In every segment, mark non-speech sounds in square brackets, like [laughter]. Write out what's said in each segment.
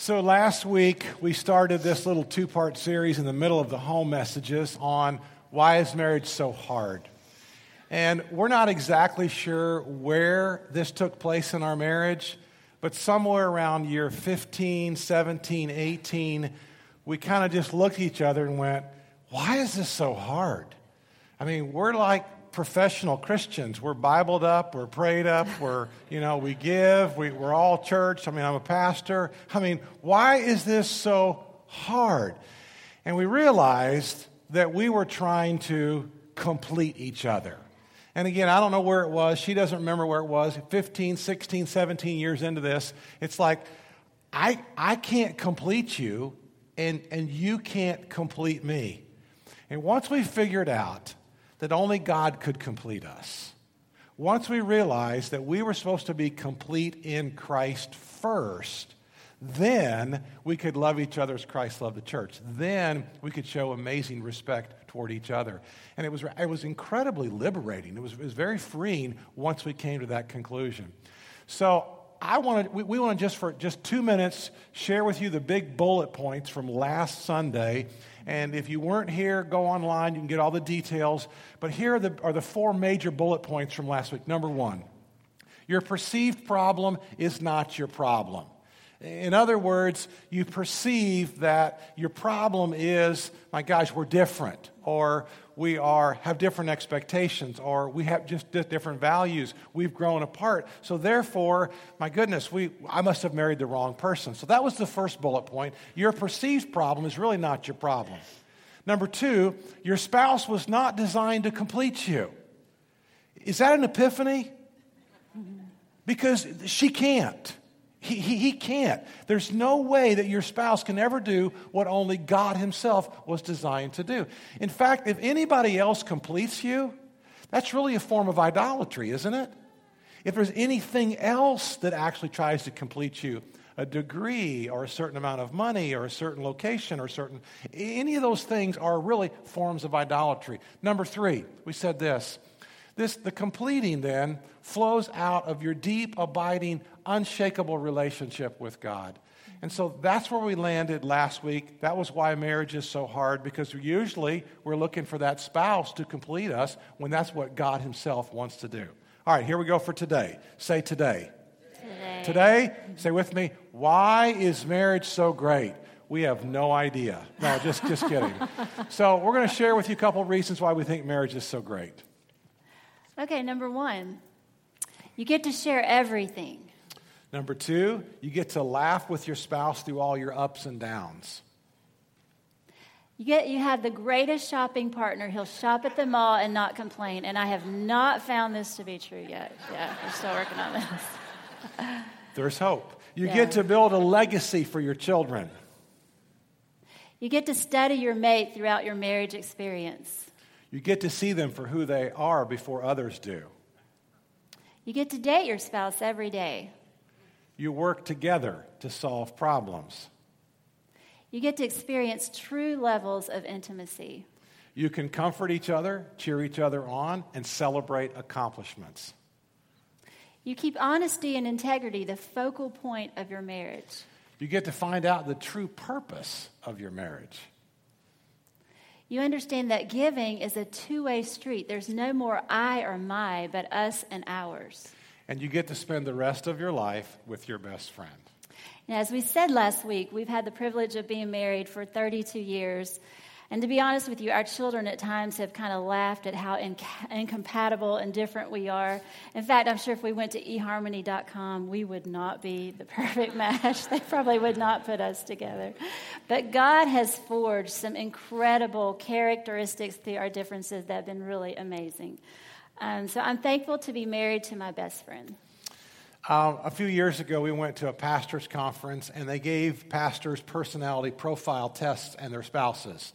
So, last week we started this little two part series in the middle of the home messages on why is marriage so hard? And we're not exactly sure where this took place in our marriage, but somewhere around year 15, 17, 18, we kind of just looked at each other and went, why is this so hard? I mean, we're like professional Christians. We're Bibled up, we're prayed up, we're, you know, we give, we, we're all church. I mean, I'm a pastor. I mean, why is this so hard? And we realized that we were trying to complete each other. And again, I don't know where it was. She doesn't remember where it was. 15, 16, 17 years into this, it's like, I, I can't complete you, and, and you can't complete me. And once we figured out that only God could complete us. Once we realized that we were supposed to be complete in Christ first, then we could love each other as Christ loved the church. Then we could show amazing respect toward each other. And it was, it was incredibly liberating. It was, it was very freeing once we came to that conclusion. So I wanted, we, we want to just for just two minutes share with you the big bullet points from last Sunday and if you weren't here, go online. You can get all the details. But here are the, are the four major bullet points from last week. Number one, your perceived problem is not your problem. In other words, you perceive that your problem is, my gosh, we're different, or we are have different expectations, or we have just different values. We've grown apart. So therefore, my goodness, we I must have married the wrong person. So that was the first bullet point. Your perceived problem is really not your problem. Number two, your spouse was not designed to complete you. Is that an epiphany? Because she can't. He, he, he, can't. There's no way that your spouse can ever do what only God Himself was designed to do. In fact, if anybody else completes you, that's really a form of idolatry, isn't it? If there's anything else that actually tries to complete you, a degree or a certain amount of money or a certain location or certain, any of those things are really forms of idolatry. Number three, we said this this, the completing then flows out of your deep, abiding, unshakable relationship with God. And so that's where we landed last week. That was why marriage is so hard because usually we're looking for that spouse to complete us when that's what God Himself wants to do. All right, here we go for today. Say today. Today. Today, say with me, why is marriage so great? We have no idea. No, just, just kidding. [laughs] so, we're going to share with you a couple of reasons why we think marriage is so great. Okay, number one, you get to share everything. Number two, you get to laugh with your spouse through all your ups and downs. You get you have the greatest shopping partner. He'll shop at the mall and not complain. And I have not found this to be true yet. Yeah, we're still working on this. [laughs] There's hope. You yeah. get to build a legacy for your children. You get to study your mate throughout your marriage experience. You get to see them for who they are before others do. You get to date your spouse every day. You work together to solve problems. You get to experience true levels of intimacy. You can comfort each other, cheer each other on, and celebrate accomplishments. You keep honesty and integrity the focal point of your marriage. You get to find out the true purpose of your marriage. You understand that giving is a two way street. There's no more I or my, but us and ours. And you get to spend the rest of your life with your best friend. And as we said last week, we've had the privilege of being married for 32 years. And to be honest with you, our children at times have kind of laughed at how inc- incompatible and different we are. In fact, I'm sure if we went to eharmony.com, we would not be the perfect match. [laughs] they probably would not put us together. But God has forged some incredible characteristics through our differences that have been really amazing. Um, so I'm thankful to be married to my best friend. Um, a few years ago, we went to a pastor's conference, and they gave pastors personality profile tests and their spouses.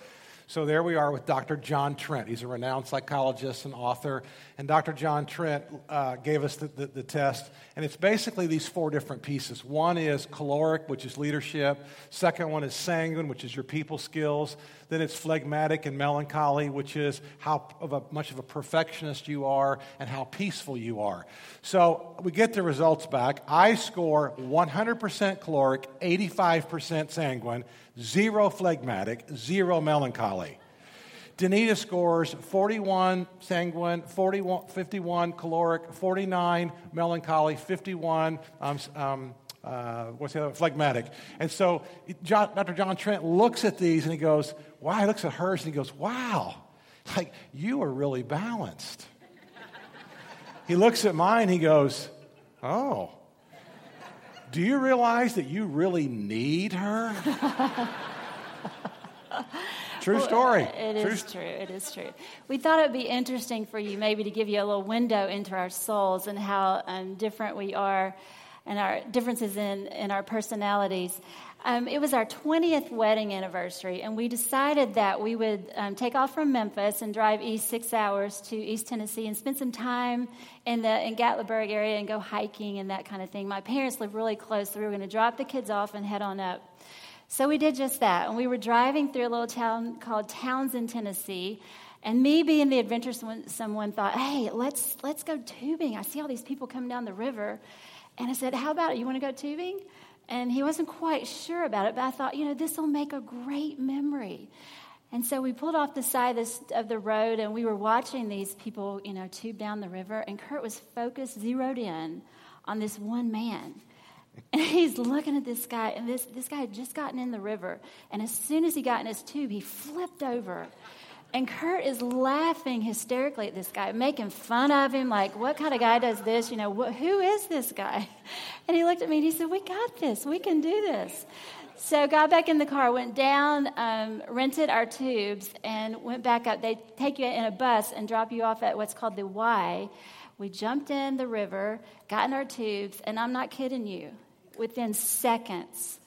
So there we are with Dr. John Trent. He's a renowned psychologist and author. And Dr. John Trent uh, gave us the, the, the, test. And it's basically these four different pieces. One is choleric, which is leadership. Second one is sanguine, which is your people skills. Then it's phlegmatic and melancholy, which is how of a, much of a perfectionist you are and how peaceful you are. So we get the results back. I score 100% choleric, 85% sanguine zero phlegmatic, zero melancholy. Danita scores 41 sanguine, 41, 51 choleric, 49 melancholy, 51 um, um, uh, what's the other? Phlegmatic. And so John, Dr. John Trent looks at these and he goes, wow, he looks at hers and he goes, wow, like you are really balanced. he looks at mine, he goes, oh, do you realize that you really need her? [laughs] True story. It true. is true. It is true. We thought it would be interesting for you maybe to give you a little window into our souls and how um, different we are and our differences in, in our personalities. Um, it was our 20th wedding anniversary, and we decided that we would um, take off from Memphis and drive east six hours to East Tennessee and spend some time in the in Gatlinburg area and go hiking and that kind of thing. My parents live really close, so we were going to drop the kids off and head on up. So we did just that, and we were driving through a little town called Townsend, Tennessee. And me being the adventuresome someone thought, hey, let's let's go tubing. I see all these people coming down the river. And I said, How about it? You want to go tubing? And he wasn't quite sure about it, but I thought, you know, this will make a great memory. And so we pulled off the side of the road and we were watching these people, you know, tube down the river. And Kurt was focused, zeroed in on this one man. [laughs] And he's looking at this guy, and this, this guy had just gotten in the river. And as soon as he got in his tube, he flipped over and Kurt is laughing hysterically at this guy, making fun of him, like, what kind of guy does this? You know, wh- who is this guy? [laughs] And he looked at me and he said, We got this. We can do this. So got back in the car, went down, um, rented our tubes, and went back up. They take you in a bus and drop you off at what's called the Y. We jumped in the river, got in our tubes, and I'm not kidding you. Within seconds,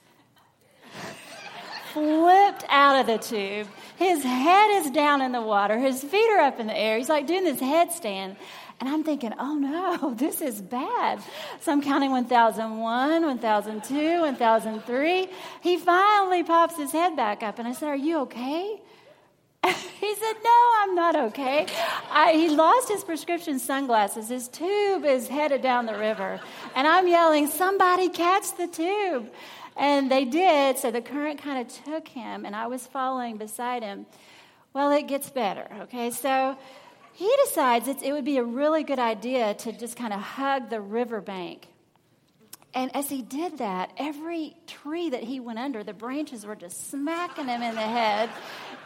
flipped out of the tube. His head is down in the water. His feet are up in the air. He's like doing this headstand. And I'm thinking, oh no, [laughs] this is bad. So I'm counting 1001, 1002, 1003. He finally pops his head back up. And I said, Are you okay? [laughs] he said, No, I'm not okay. I, he lost his prescription sunglasses. His tube is headed down the river. And I'm yelling, Somebody catch the tube. And they did, so the current kind of took him, and I was following beside him. Well, it gets better, okay? So he decides it would be a really good idea to just kind of hug the riverbank. And as he did that, every tree that he went under, the branches were just smacking him in the head.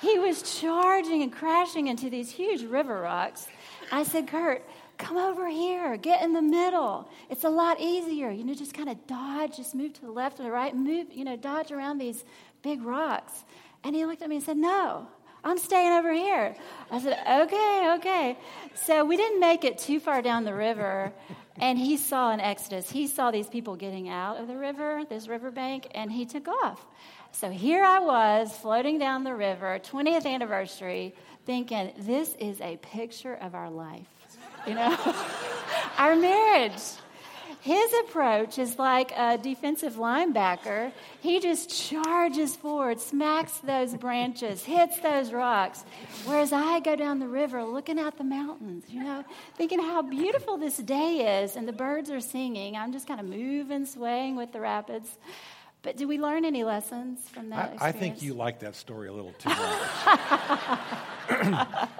He was charging and crashing into these huge river rocks. I said, Kurt, come over here, get in the middle. It's a lot easier. You know, just kind of dodge, just move to the left or the right, move, you know, dodge around these big rocks. And he looked at me and said, No, I'm staying over here. I said, Okay, okay. So we didn't make it too far down the river. And he saw an exodus. He saw these people getting out of the river, this riverbank, and he took off. So here I was floating down the river, 20th anniversary, thinking, This is a picture of our life you know? [laughs] Our marriage. His approach is like a defensive linebacker. He just charges forward, smacks those branches, hits those rocks. Whereas I go down the river looking at the mountains, you know, thinking how beautiful this day is, and the birds are singing. I'm just kind of moving, swaying with the rapids. But did we learn any lessons from that? I, I think you like that story a little too much. [laughs]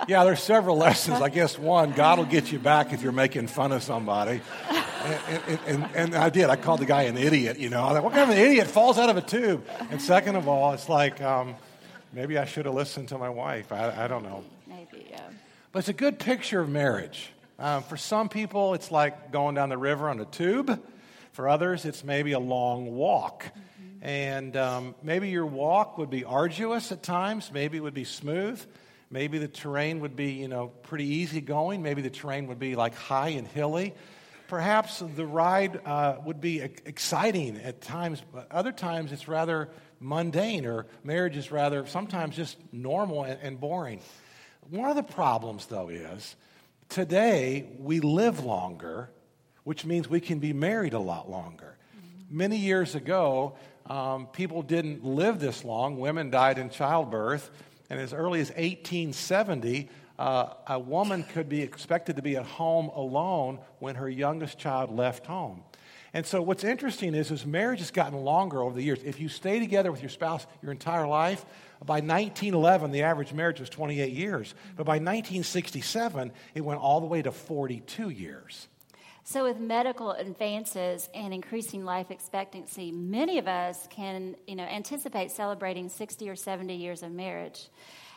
yeah, there's several lessons. I guess one, God will get you back if you're making fun of somebody. And, and, and, and I did. I called the guy an idiot, you know. I thought, what kind of an idiot falls out of a tube? And second of all, it's like, um, maybe I should have listened to my wife. I, I don't know. Maybe, yeah. But it's a good picture of marriage. Um, for some people, it's like going down the river on a tube. For others, it's maybe a long walk. And um, maybe your walk would be arduous at times. Maybe it would be smooth. Maybe the terrain would be, you know, pretty easy going. Maybe the terrain would be like high and hilly. perhaps the ride uh, would be exciting at times, but other times it's rather mundane, or marriage is rather sometimes just normal and, and boring. One of the problems, though, is today we live longer, which means we can be married a lot longer. Mm-hmm. Many years ago, um, people didn't live this long. Women died in childbirth. And as early as 1870, uh, a woman could be expected to be at home alone when her youngest child left home. And so what's interesting is, is marriage has gotten longer over the years. If you stay together with your spouse your entire life, by 1911, the average marriage was 28 years. But by 1967, it went all the way to 42 years. So, with medical advances and increasing life expectancy, many of us can you know, anticipate celebrating 60 or 70 years of marriage.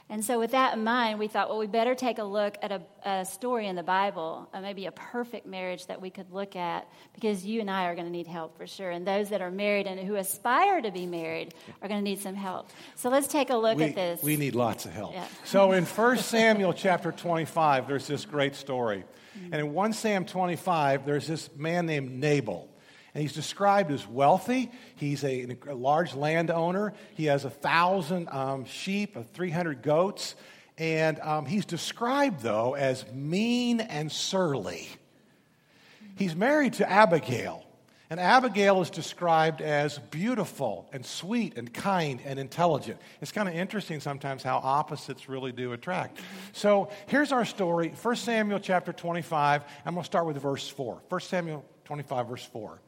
And so, with that in mind, we thought, well, we better take a look at a, a story in the Bible, uh, maybe a perfect marriage that we could look at, because you and I are going to need help for sure. And those that are married and who aspire to be married are going to need some help. So, let's take a look we, at this. We need lots of help. Yeah. so, in 1 Samuel chapter 25, there's this great story. And in 1 Sam 25, there's this man named Nabal. And he's described as wealthy. He's a, a large landowner. He has a thousand um, sheep, 300 goats. And um, he's described, though, as mean and surly. He's married to Abigail. And Abigail is described as beautiful and sweet and kind and intelligent. It's kind of interesting sometimes how opposites really do attract. So here's our story 1 Samuel chapter 25. I'm going to start with verse 4. 1 Samuel 25, verse 4.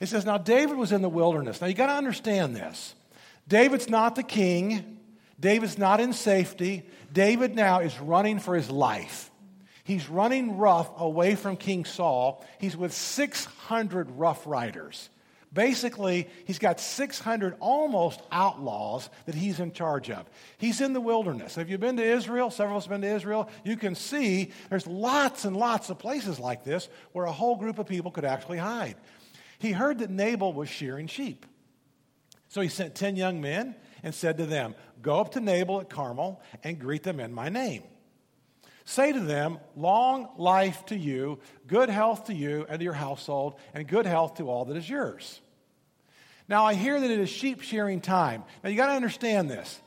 It says, Now David was in the wilderness. Now you got to understand this. David's not the king, David's not in safety. David now is running for his life. He's running rough away from King Saul. He's with 600 rough riders. Basically, he's got 600 almost outlaws that he's in charge of. He's in the wilderness. Have you been to Israel? Several of us have been to Israel. You can see there's lots and lots of places like this where a whole group of people could actually hide. He heard that Nabal was shearing sheep. So he sent 10 young men and said to them, Go up to Nabal at Carmel and greet them in my name. Say to them, Long life to you, good health to you and to your household, and good health to all that is yours. Now, I hear that it is sheep shearing time. Now, you got to understand this.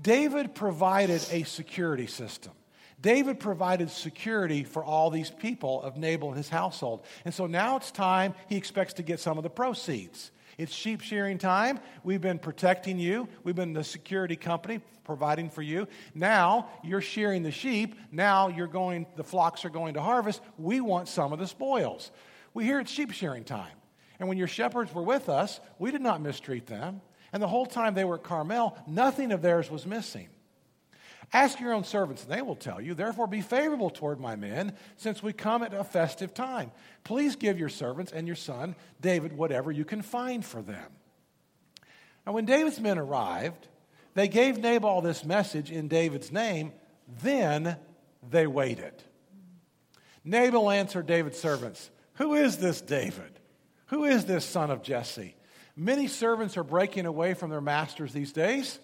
David provided a security system. David provided security for all these people of Nabal and his household. And so now it's time he expects to get some of the proceeds. It's sheep shearing time. We've been protecting you. We've been the security company providing for you. Now you're shearing the sheep. Now you're going, the flocks are going to harvest. We want some of the spoils. We hear it's sheep shearing time. And when your shepherds were with us, we did not mistreat them. And the whole time they were at Carmel, nothing of theirs was missing. Ask your own servants, and they will tell you. Therefore, be favorable toward my men, since we come at a festive time. Please give your servants and your son, David, whatever you can find for them. Now, when David's men arrived, they gave Nabal this message in David's name. Then they waited. Nabal answered David's servants, Who is this David? Who is this son of Jesse? Many servants are breaking away from their masters these days.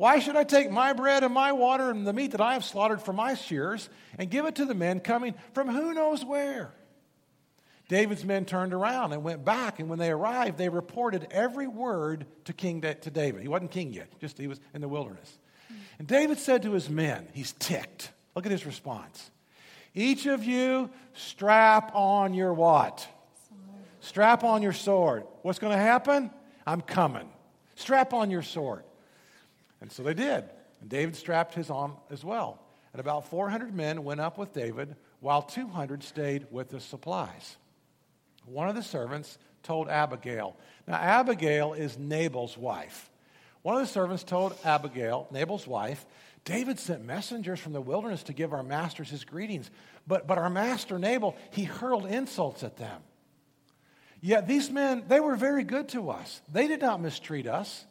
Why should I take my bread and my water and the meat that I have slaughtered for my shears and give it to the men coming from who knows where? David's men turned around and went back, and when they arrived, they reported every word to King to David. He wasn't king yet; just he was in the wilderness. And David said to his men, he's ticked. Look at his response. Each of you strap on your what? Strap on your sword. What's going to happen? I'm coming. Strap on your sword. And so they did. And David strapped his on as well. And about 400 men went up with David, while 200 stayed with the supplies. One of the servants told Abigail. Now, Abigail is Nabal's wife. One of the servants told Abigail, Nabal's wife, David sent messengers from the wilderness to give our masters his greetings. But, but our master Nabal, he hurled insults at them. Yet these men, they were very good to us. They did not mistreat us.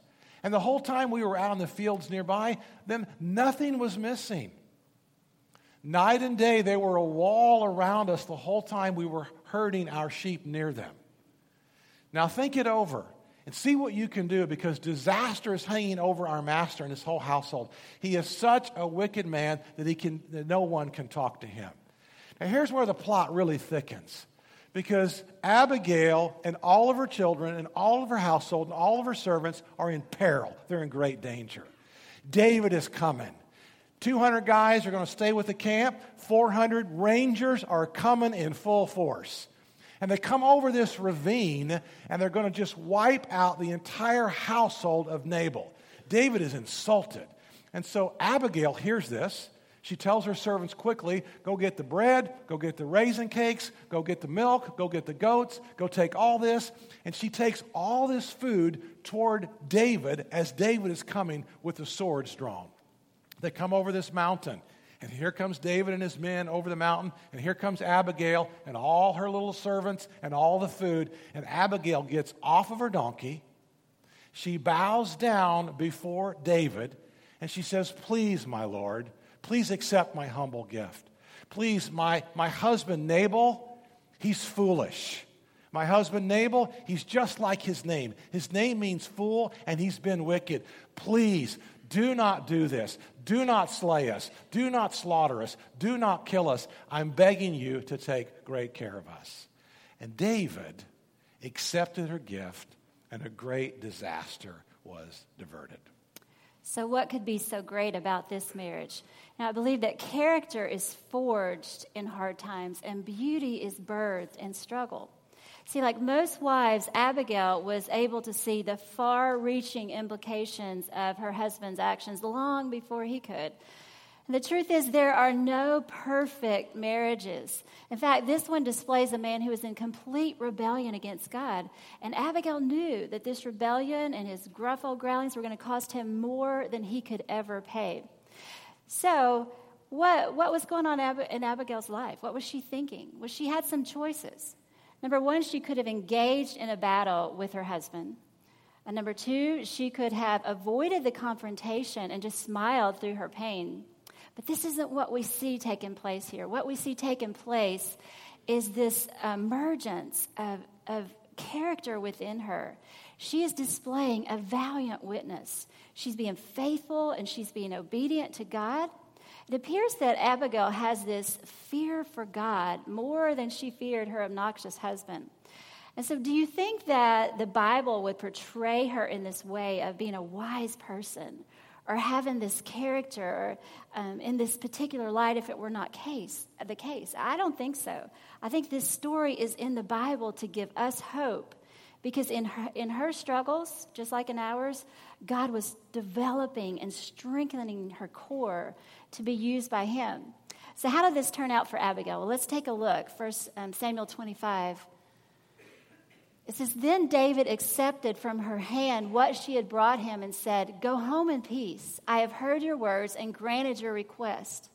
And the whole time we were out in the fields nearby, then nothing was missing. Night and day, they were a wall around us the whole time we were herding our sheep near them. Now, think it over and see what you can do because disaster is hanging over our master and his whole household. He is such a wicked man that, he can, that no one can talk to him. Now, here's where the plot really thickens. Because Abigail and all of her children and all of her household and all of her servants are in peril. They're in great danger. David is coming. 200 guys are going to stay with the camp. 400 rangers are coming in full force. And they come over this ravine and they're going to just wipe out the entire household of Nabal. David is insulted. And so Abigail hears this. She tells her servants quickly go get the bread, go get the raisin cakes, go get the milk, go get the goats, go take all this. And she takes all this food toward David as David is coming with the swords drawn. They come over this mountain. And here comes David and his men over the mountain, and here comes Abigail and all her little servants and all the food. And Abigail gets off of her donkey. She bows down before David, and she says, Please, my Lord, please accept my humble gift. Please, my, my husband Nabal, he's foolish. My husband Nabal, he's just like his name. His name means fool, and he's been wicked. Please do not do this. Do not slay us. Do not slaughter us. Do not kill us. I'm begging you to take great care of us. And David accepted her gift, and a great disaster was diverted. So, what could be so great about this marriage? Now, I believe that character is forged in hard times, and beauty is birthed in struggle. See, like most wives, Abigail was able to see the far reaching implications of her husband's actions long before he could. The truth is, there are no perfect marriages. In fact, this one displays a man who is in complete rebellion against God. And Abigail knew that this rebellion and his gruff old growlings were going to cost him more than he could ever pay. So, what, what was going on in Abigail's life? What was she thinking? Well, she had some choices. Number one, she could have engaged in a battle with her husband. And number two, she could have avoided the confrontation and just smiled through her pain. But this isn't what we see taking place here. What we see taking place is this emergence of, of character within her. She is displaying a valiant witness. She's being faithful and she's being obedient to God. It appears that Abigail has this fear for God more than she feared her obnoxious husband. And so, do you think that the Bible would portray her in this way of being a wise person or having this character um, in this particular light if it were not case, the case? I don't think so. I think this story is in the Bible to give us hope because in her, in her struggles, just like in ours, God was developing and strengthening her core to be used by him. So, how did this turn out for Abigail? Well, let's take a look. First um, Samuel 25. It says, Then David accepted from her hand what she had brought him and said, Go home in peace. I have heard your words and granted your request.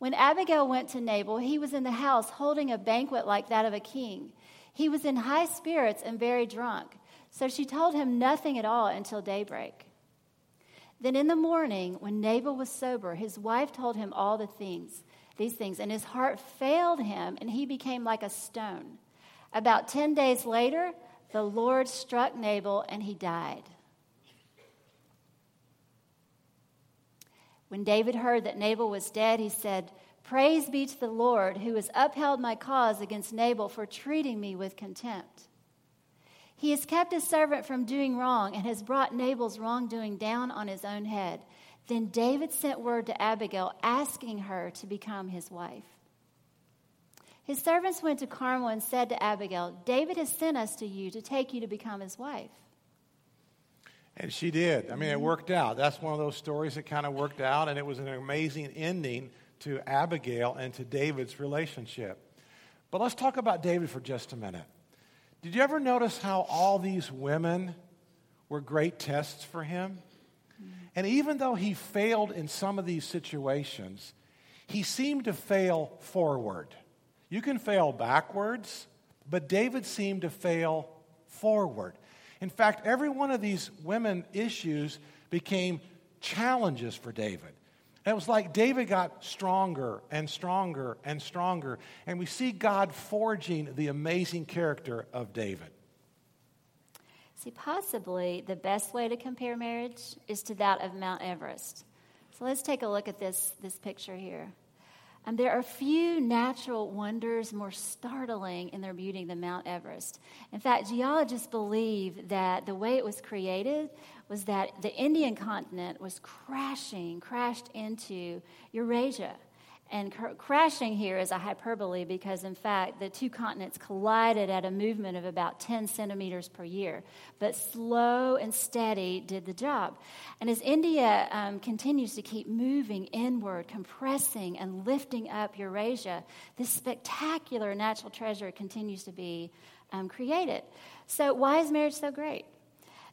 When Abigail went to Nabal, he was in the house holding a banquet like that of a king. He was in high spirits and very drunk. So she told him nothing at all until daybreak. Then in the morning, when Nabal was sober, his wife told him all the things, these things, and his heart failed him, and he became like a stone. About 10 days later, the Lord struck Nabal, and he died. When David heard that Nabal was dead, he said, Praise be to the Lord, who has upheld my cause against Nabal for treating me with contempt. He has kept his servant from doing wrong and has brought Nabal's wrongdoing down on his own head. Then David sent word to Abigail asking her to become his wife. His servants went to Carmel and said to Abigail, David has sent us to you to take you to become his wife. And she did. I mean, it worked out. That's one of those stories that kind of worked out, and it was an amazing ending to Abigail and to David's relationship. But let's talk about David for just a minute. Did you ever notice how all these women were great tests for him? And even though he failed in some of these situations, he seemed to fail forward. You can fail backwards, but David seemed to fail forward. In fact, every one of these women issues became challenges for David. And it was like David got stronger and stronger and stronger. And we see God forging the amazing character of David. See, possibly the best way to compare marriage is to that of Mount Everest. So let's take a look at this, this picture here. And there are few natural wonders more startling in their beauty than Mount Everest. In fact, geologists believe that the way it was created was that the Indian continent was crashing, crashed into Eurasia. And cr- crashing here is a hyperbole because, in fact, the two continents collided at a movement of about 10 centimeters per year. But slow and steady did the job. And as India um, continues to keep moving inward, compressing and lifting up Eurasia, this spectacular natural treasure continues to be um, created. So, why is marriage so great?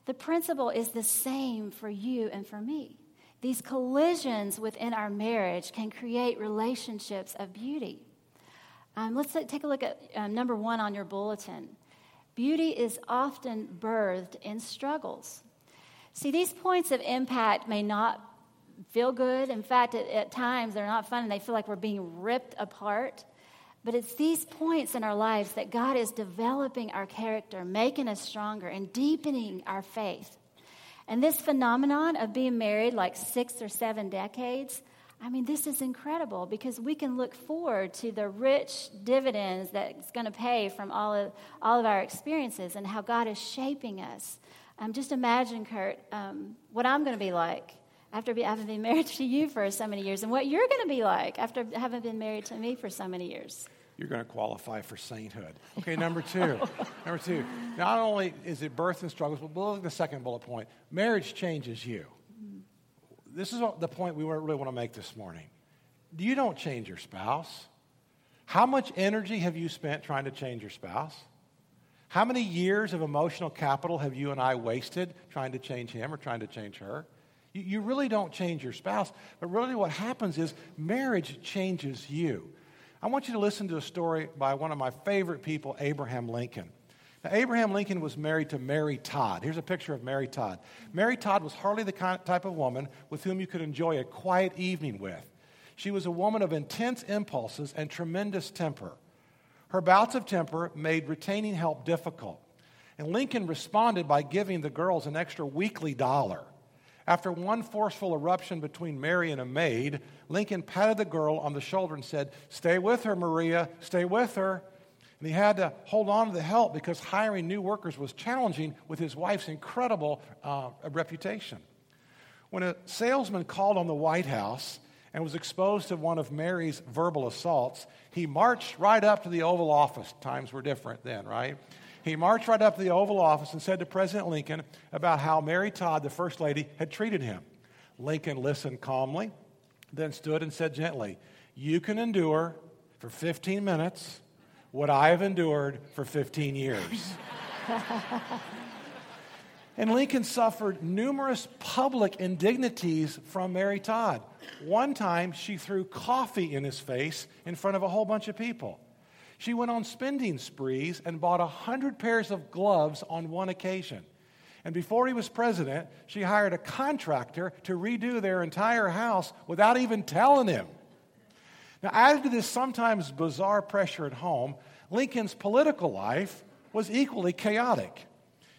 The principle is the same for you and for me. These collisions within our marriage can create relationships of beauty. Um, let's take a look at um, number one on your bulletin. Beauty is often birthed in struggles. See, these points of impact may not feel good. In fact, at, at times they're not fun and they feel like we're being ripped apart. But it's these points in our lives that God is developing our character, making us stronger, and deepening our faith. And this phenomenon of being married like six or seven decades, I mean, this is incredible because we can look forward to the rich dividends that's going to pay from all of, all of our experiences and how God is shaping us. Um, just imagine, Kurt, um, what I'm going to be like after be, having been [laughs] married to you for so many years and what you're going to be like after having been married to me for so many years you're going to qualify for sainthood. Okay, number two. [laughs] number two. Not only is it birth and struggles, but look at the second bullet point. Marriage changes you. This is the point we really want to make this morning. You don't change your spouse. How much energy have you spent trying to change your spouse? How many years of emotional capital have you and I wasted trying to change him or trying to change her? You, you really don't change your spouse, but really what happens is marriage changes you. I want you to listen to a story by one of my favorite people, Abraham Lincoln. Now, Abraham Lincoln was married to Mary Todd. Here's a picture of Mary Todd. Mary Todd was hardly the kind, type of woman with whom you could enjoy a quiet evening with. She was a woman of intense impulses and tremendous temper. Her bouts of temper made retaining help difficult. And Lincoln responded by giving the girls an extra weekly dollar. After one forceful eruption between Mary and a maid, Lincoln patted the girl on the shoulder and said, Stay with her, Maria, stay with her. And he had to hold on to the help because hiring new workers was challenging with his wife's incredible uh, reputation. When a salesman called on the White House and was exposed to one of Mary's verbal assaults, he marched right up to the Oval Office. Times were different then, right? He marched right up to the Oval Office and said to President Lincoln about how Mary Todd, the First Lady, had treated him. Lincoln listened calmly, then stood and said gently, You can endure for 15 minutes what I have endured for 15 years. [laughs] and Lincoln suffered numerous public indignities from Mary Todd. One time, she threw coffee in his face in front of a whole bunch of people. She went on spending sprees and bought a 100 pairs of gloves on one occasion. And before he was president, she hired a contractor to redo their entire house without even telling him. Now, added to this sometimes bizarre pressure at home, Lincoln's political life was equally chaotic.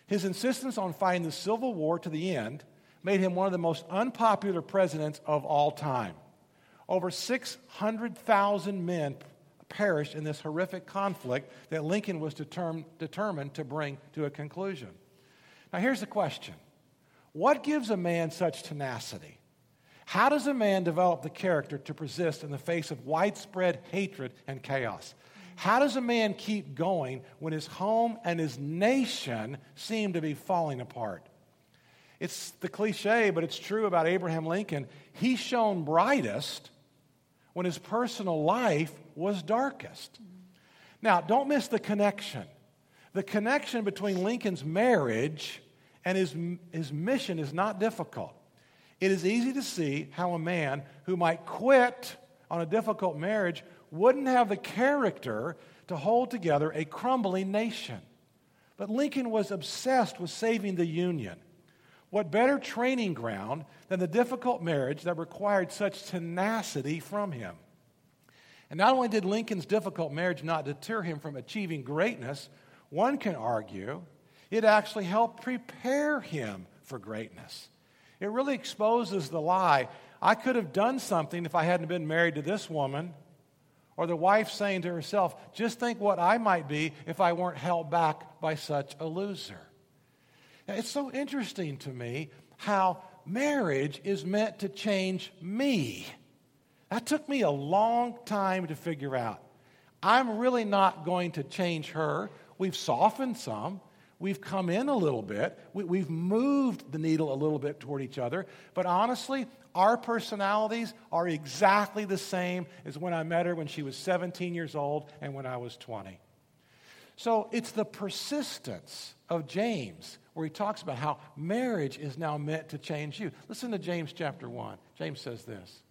His insistence on fighting the Civil War to the end made him one of the most unpopular presidents of all time. Over 600,000 men perished in this horrific conflict that Lincoln was determ- determined to bring to a conclusion. Now, here's the question What gives a man such tenacity? How does a man develop the character to persist in the face of widespread hatred and chaos? How does a man keep going when his home and his nation seem to be falling apart? It's the cliche, but it's true about Abraham Lincoln. He shone brightest when his personal life was darkest. Now, don't miss the connection. The connection between Lincoln's marriage and his, his mission is not difficult. It is easy to see how a man who might quit on a difficult marriage wouldn't have the character to hold together a crumbling nation. But Lincoln was obsessed with saving the Union. What better training ground than the difficult marriage that required such tenacity from him? And not only did Lincoln's difficult marriage not deter him from achieving greatness, one can argue it actually helped prepare him for greatness. It really exposes the lie I could have done something if I hadn't been married to this woman Or the wife saying to herself, just think what I might be if I weren't held back by such a loser. It's so interesting to me how marriage is meant to change me. That took me a long time to figure out. I'm really not going to change her. We've softened some. We've come in a little bit. We, have moved the needle a little bit toward each other. But honestly, our personalities are exactly the same as when I met her when she was 17 years old and when I was 20. So it's the persistence of James where he talks about how marriage is now meant to change you. Listen to James chapter 1. James says this.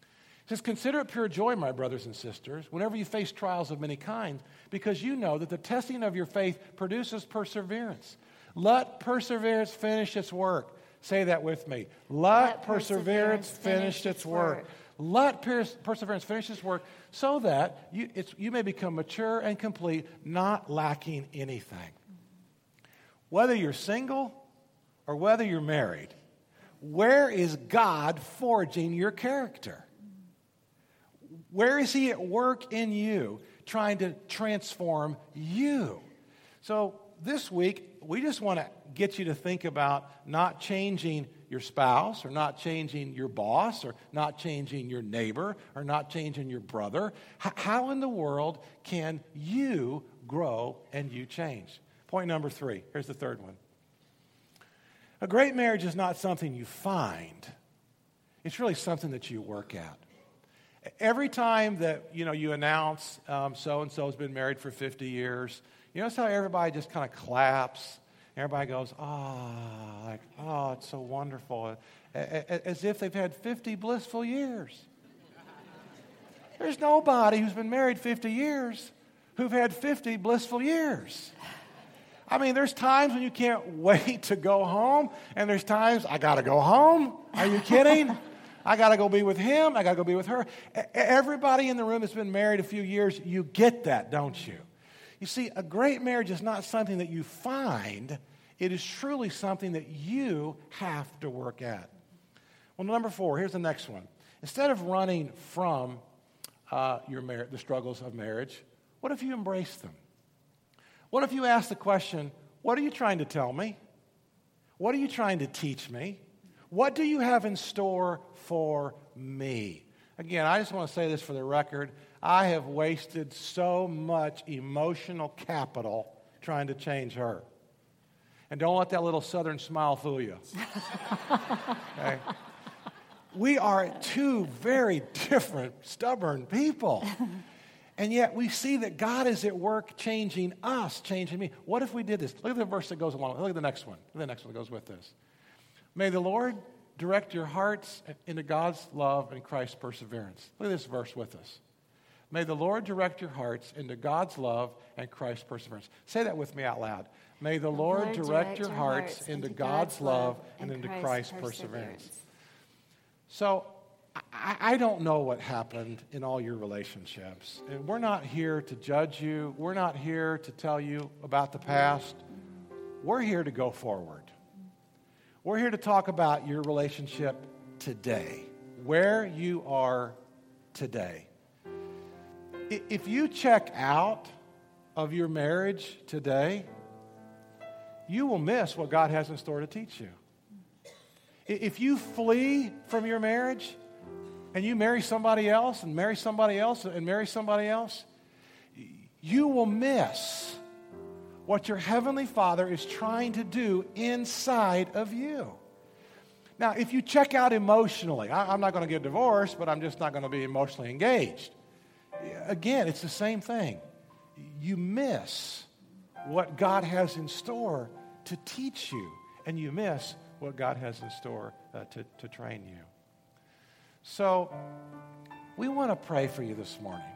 He says, Consider it pure joy, my brothers and sisters, whenever you face trials of many kinds, because you know that the testing of your faith produces perseverance. Let perseverance finish its work Say that with me. Let, Let perseverance, perseverance finish its work. work. Let perseverance finish its work so that you, you may become mature and complete, not lacking anything. Whether you're single or whether you're married, where is God forging your character? Where is He at work in you, trying to transform you? So this week, we just want to get you to think about not changing your spouse or not changing your boss or not changing your neighbor or not changing your brother. H- how in the world can you grow and you change? Point number three. Here's the third one. A great marriage is not something you find. It's really something that you work at. Every time that you know you announce so and so has been married for 50 years, you notice how everybody just kind of claps Everybody goes, ah, oh, like, oh, it's so wonderful. As if they've had 50 blissful years. There's nobody who's been married 50 years who've had 50 blissful years. I mean, there's times when you can't [laughs] wait to go home, and there's times I got to go home. Are you kidding? [laughs] I got to go be with him. I got to go be with her. Everybody in the room that's been married a few years, you get that, don't you? You see, a great marriage is not something that you find, it is truly something that you have to work at. Well, number four, here's the next one. Instead of running from uh, your mar- the struggles of marriage, what if you embrace them? What if you ask the question, What are you trying to tell me? What are you trying to teach me? What do you have in store for me? Again, I just want to say this for the record. I have wasted so much emotional capital trying to change her. And don't let that little southern smile fool you. [laughs] Okay? We are two very different, stubborn people. And yet we see that God is at work changing us, changing me. What if we did this? Look at the verse that goes along. Look at the next one. Look at the next one that goes with this. May the Lord direct your hearts into God's love and Christ's perseverance. Look at this verse with us. May the Lord direct your hearts into God's love and Christ's perseverance. Say that with me out loud. May the Lord, Lord direct, direct, your hearts, into God's, love and, and into Christ's, Christ's perseverance. perseverance. So, I, I don't know what happened in all your relationships. We're not here to judge you. We're not here to tell you about the past. We're here to go forward. We're here to talk about your relationship today, where you are today. If you check out of your marriage today, you will miss what God has in store to teach you. If you flee from your marriage and you marry somebody else and marry somebody else and marry somebody else, you will miss what your Heavenly Father is trying to do inside of you. Now, if you check out emotionally, I'm not going to get divorced, but I'm just not going to be emotionally engaged. Again, it's the same thing. You miss what God has in store to teach you, and you miss what God has in store uh, to, to train you. So, we want to pray for you this morning.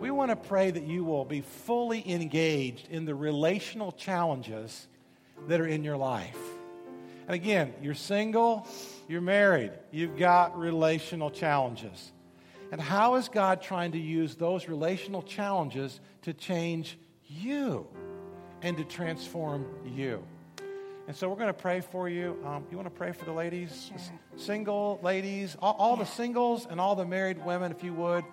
We want to pray that you will be fully engaged in the relational challenges that are in your life. And again, you're single, you're married, you've got relational challenges. And how is God trying to use those relational challenges to change you? and to transform you. And so we're going to pray for you. Um, you want to pray for the ladies? Sure. Single ladies, all, all yeah. the singles and all the married women, if you would.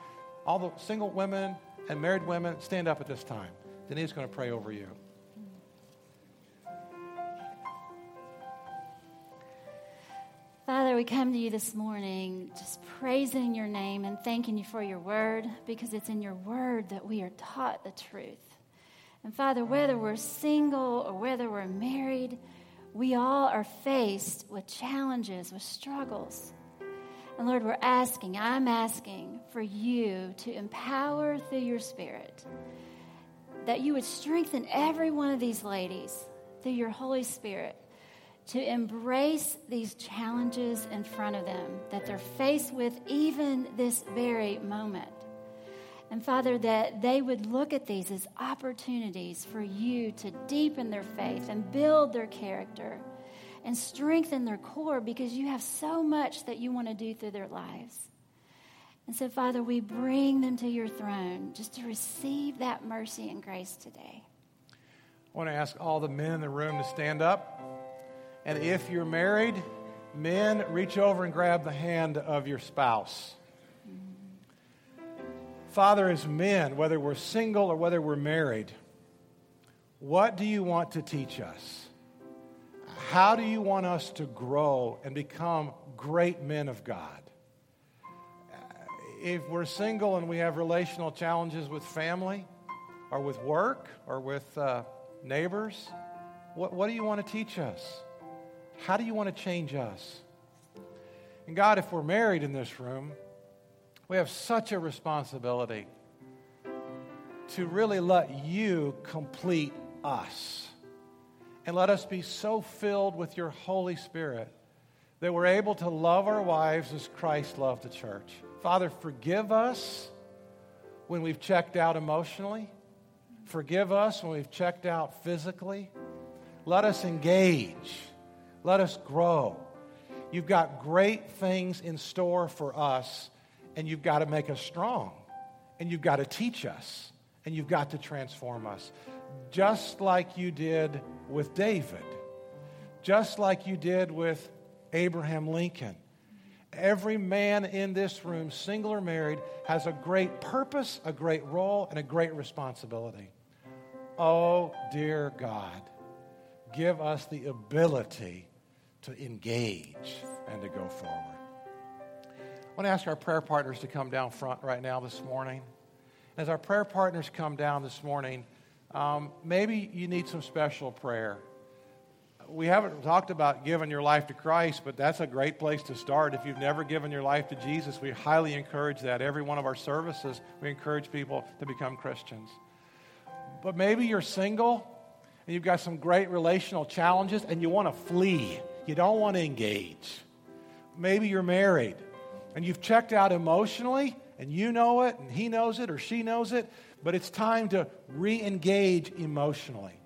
All the single women and married women, stand up at this time. Denise is going to pray over you. Father, we come to you this morning just praising your name and thanking you for your word because it's in your word that we are taught the truth. And Father, whether we're single or whether we're married, we all are faced with challenges, with struggles. And Lord, we're asking, I'm asking for you to empower through your Spirit that you would strengthen every one of these ladies through your Holy Spirit to embrace these challenges in front of them that they're faced with even this very moment. And Father, that they would look at these as opportunities for you to deepen their faith and build their character and strengthen their core because you have so much that you want to do through their lives. And so, Father, we bring them to your throne just to receive that mercy and grace today. I want to ask all the men in the room to stand up. And if you're married, men, reach over and grab the hand of your spouse. Father, as men, whether we're single or whether we're married, what do you want to teach us? How do you want us to grow and become great men of God? If we're single and we have relational challenges with family or with work or with uh, neighbors, what, what do you want to teach us? How do you want to change us? And God, if we're married in this room, we have such a responsibility to really let you complete us. And let us be so filled with your Holy Spirit that we're able to love our wives as Christ loved the church. Father, forgive us when we've checked out emotionally. Forgive us when we've checked out physically. Let us engage. Let us grow. You've got great things in store for us, and you've got to make us strong, and you've got to teach us, and you've got to transform us just like you did with David, just like you did with Abraham Lincoln. Every man in this room, single or married, has a great purpose, a great role, and a great responsibility. Oh, dear God, give us the ability to engage and to go forward. I want to ask our prayer partners to come down front right now this morning. As our prayer partners come down this morning, um, maybe you need some special prayer. We haven't talked about giving your life to Christ, but that's a great place to start. If you've never given your life to Jesus, we highly encourage that. Every one of our services, we encourage people to become Christians. But maybe you're single and you've got some great relational challenges and you want to flee. You don't want to engage. Maybe you're married and you've checked out emotionally and you know it and he knows it or she knows it, but it's time to re engage emotionally.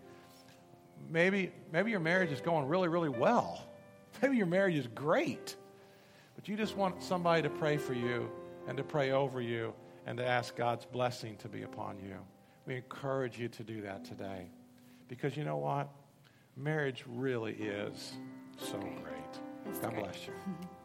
Maybe, maybe your marriage is going really, really well. [laughs] Maybe your marriage is great, but you just want somebody to pray for you and to pray over you and to ask God's blessing to be upon you. We encourage you to do that today because you know what? Marriage really is so great. God bless you. [laughs]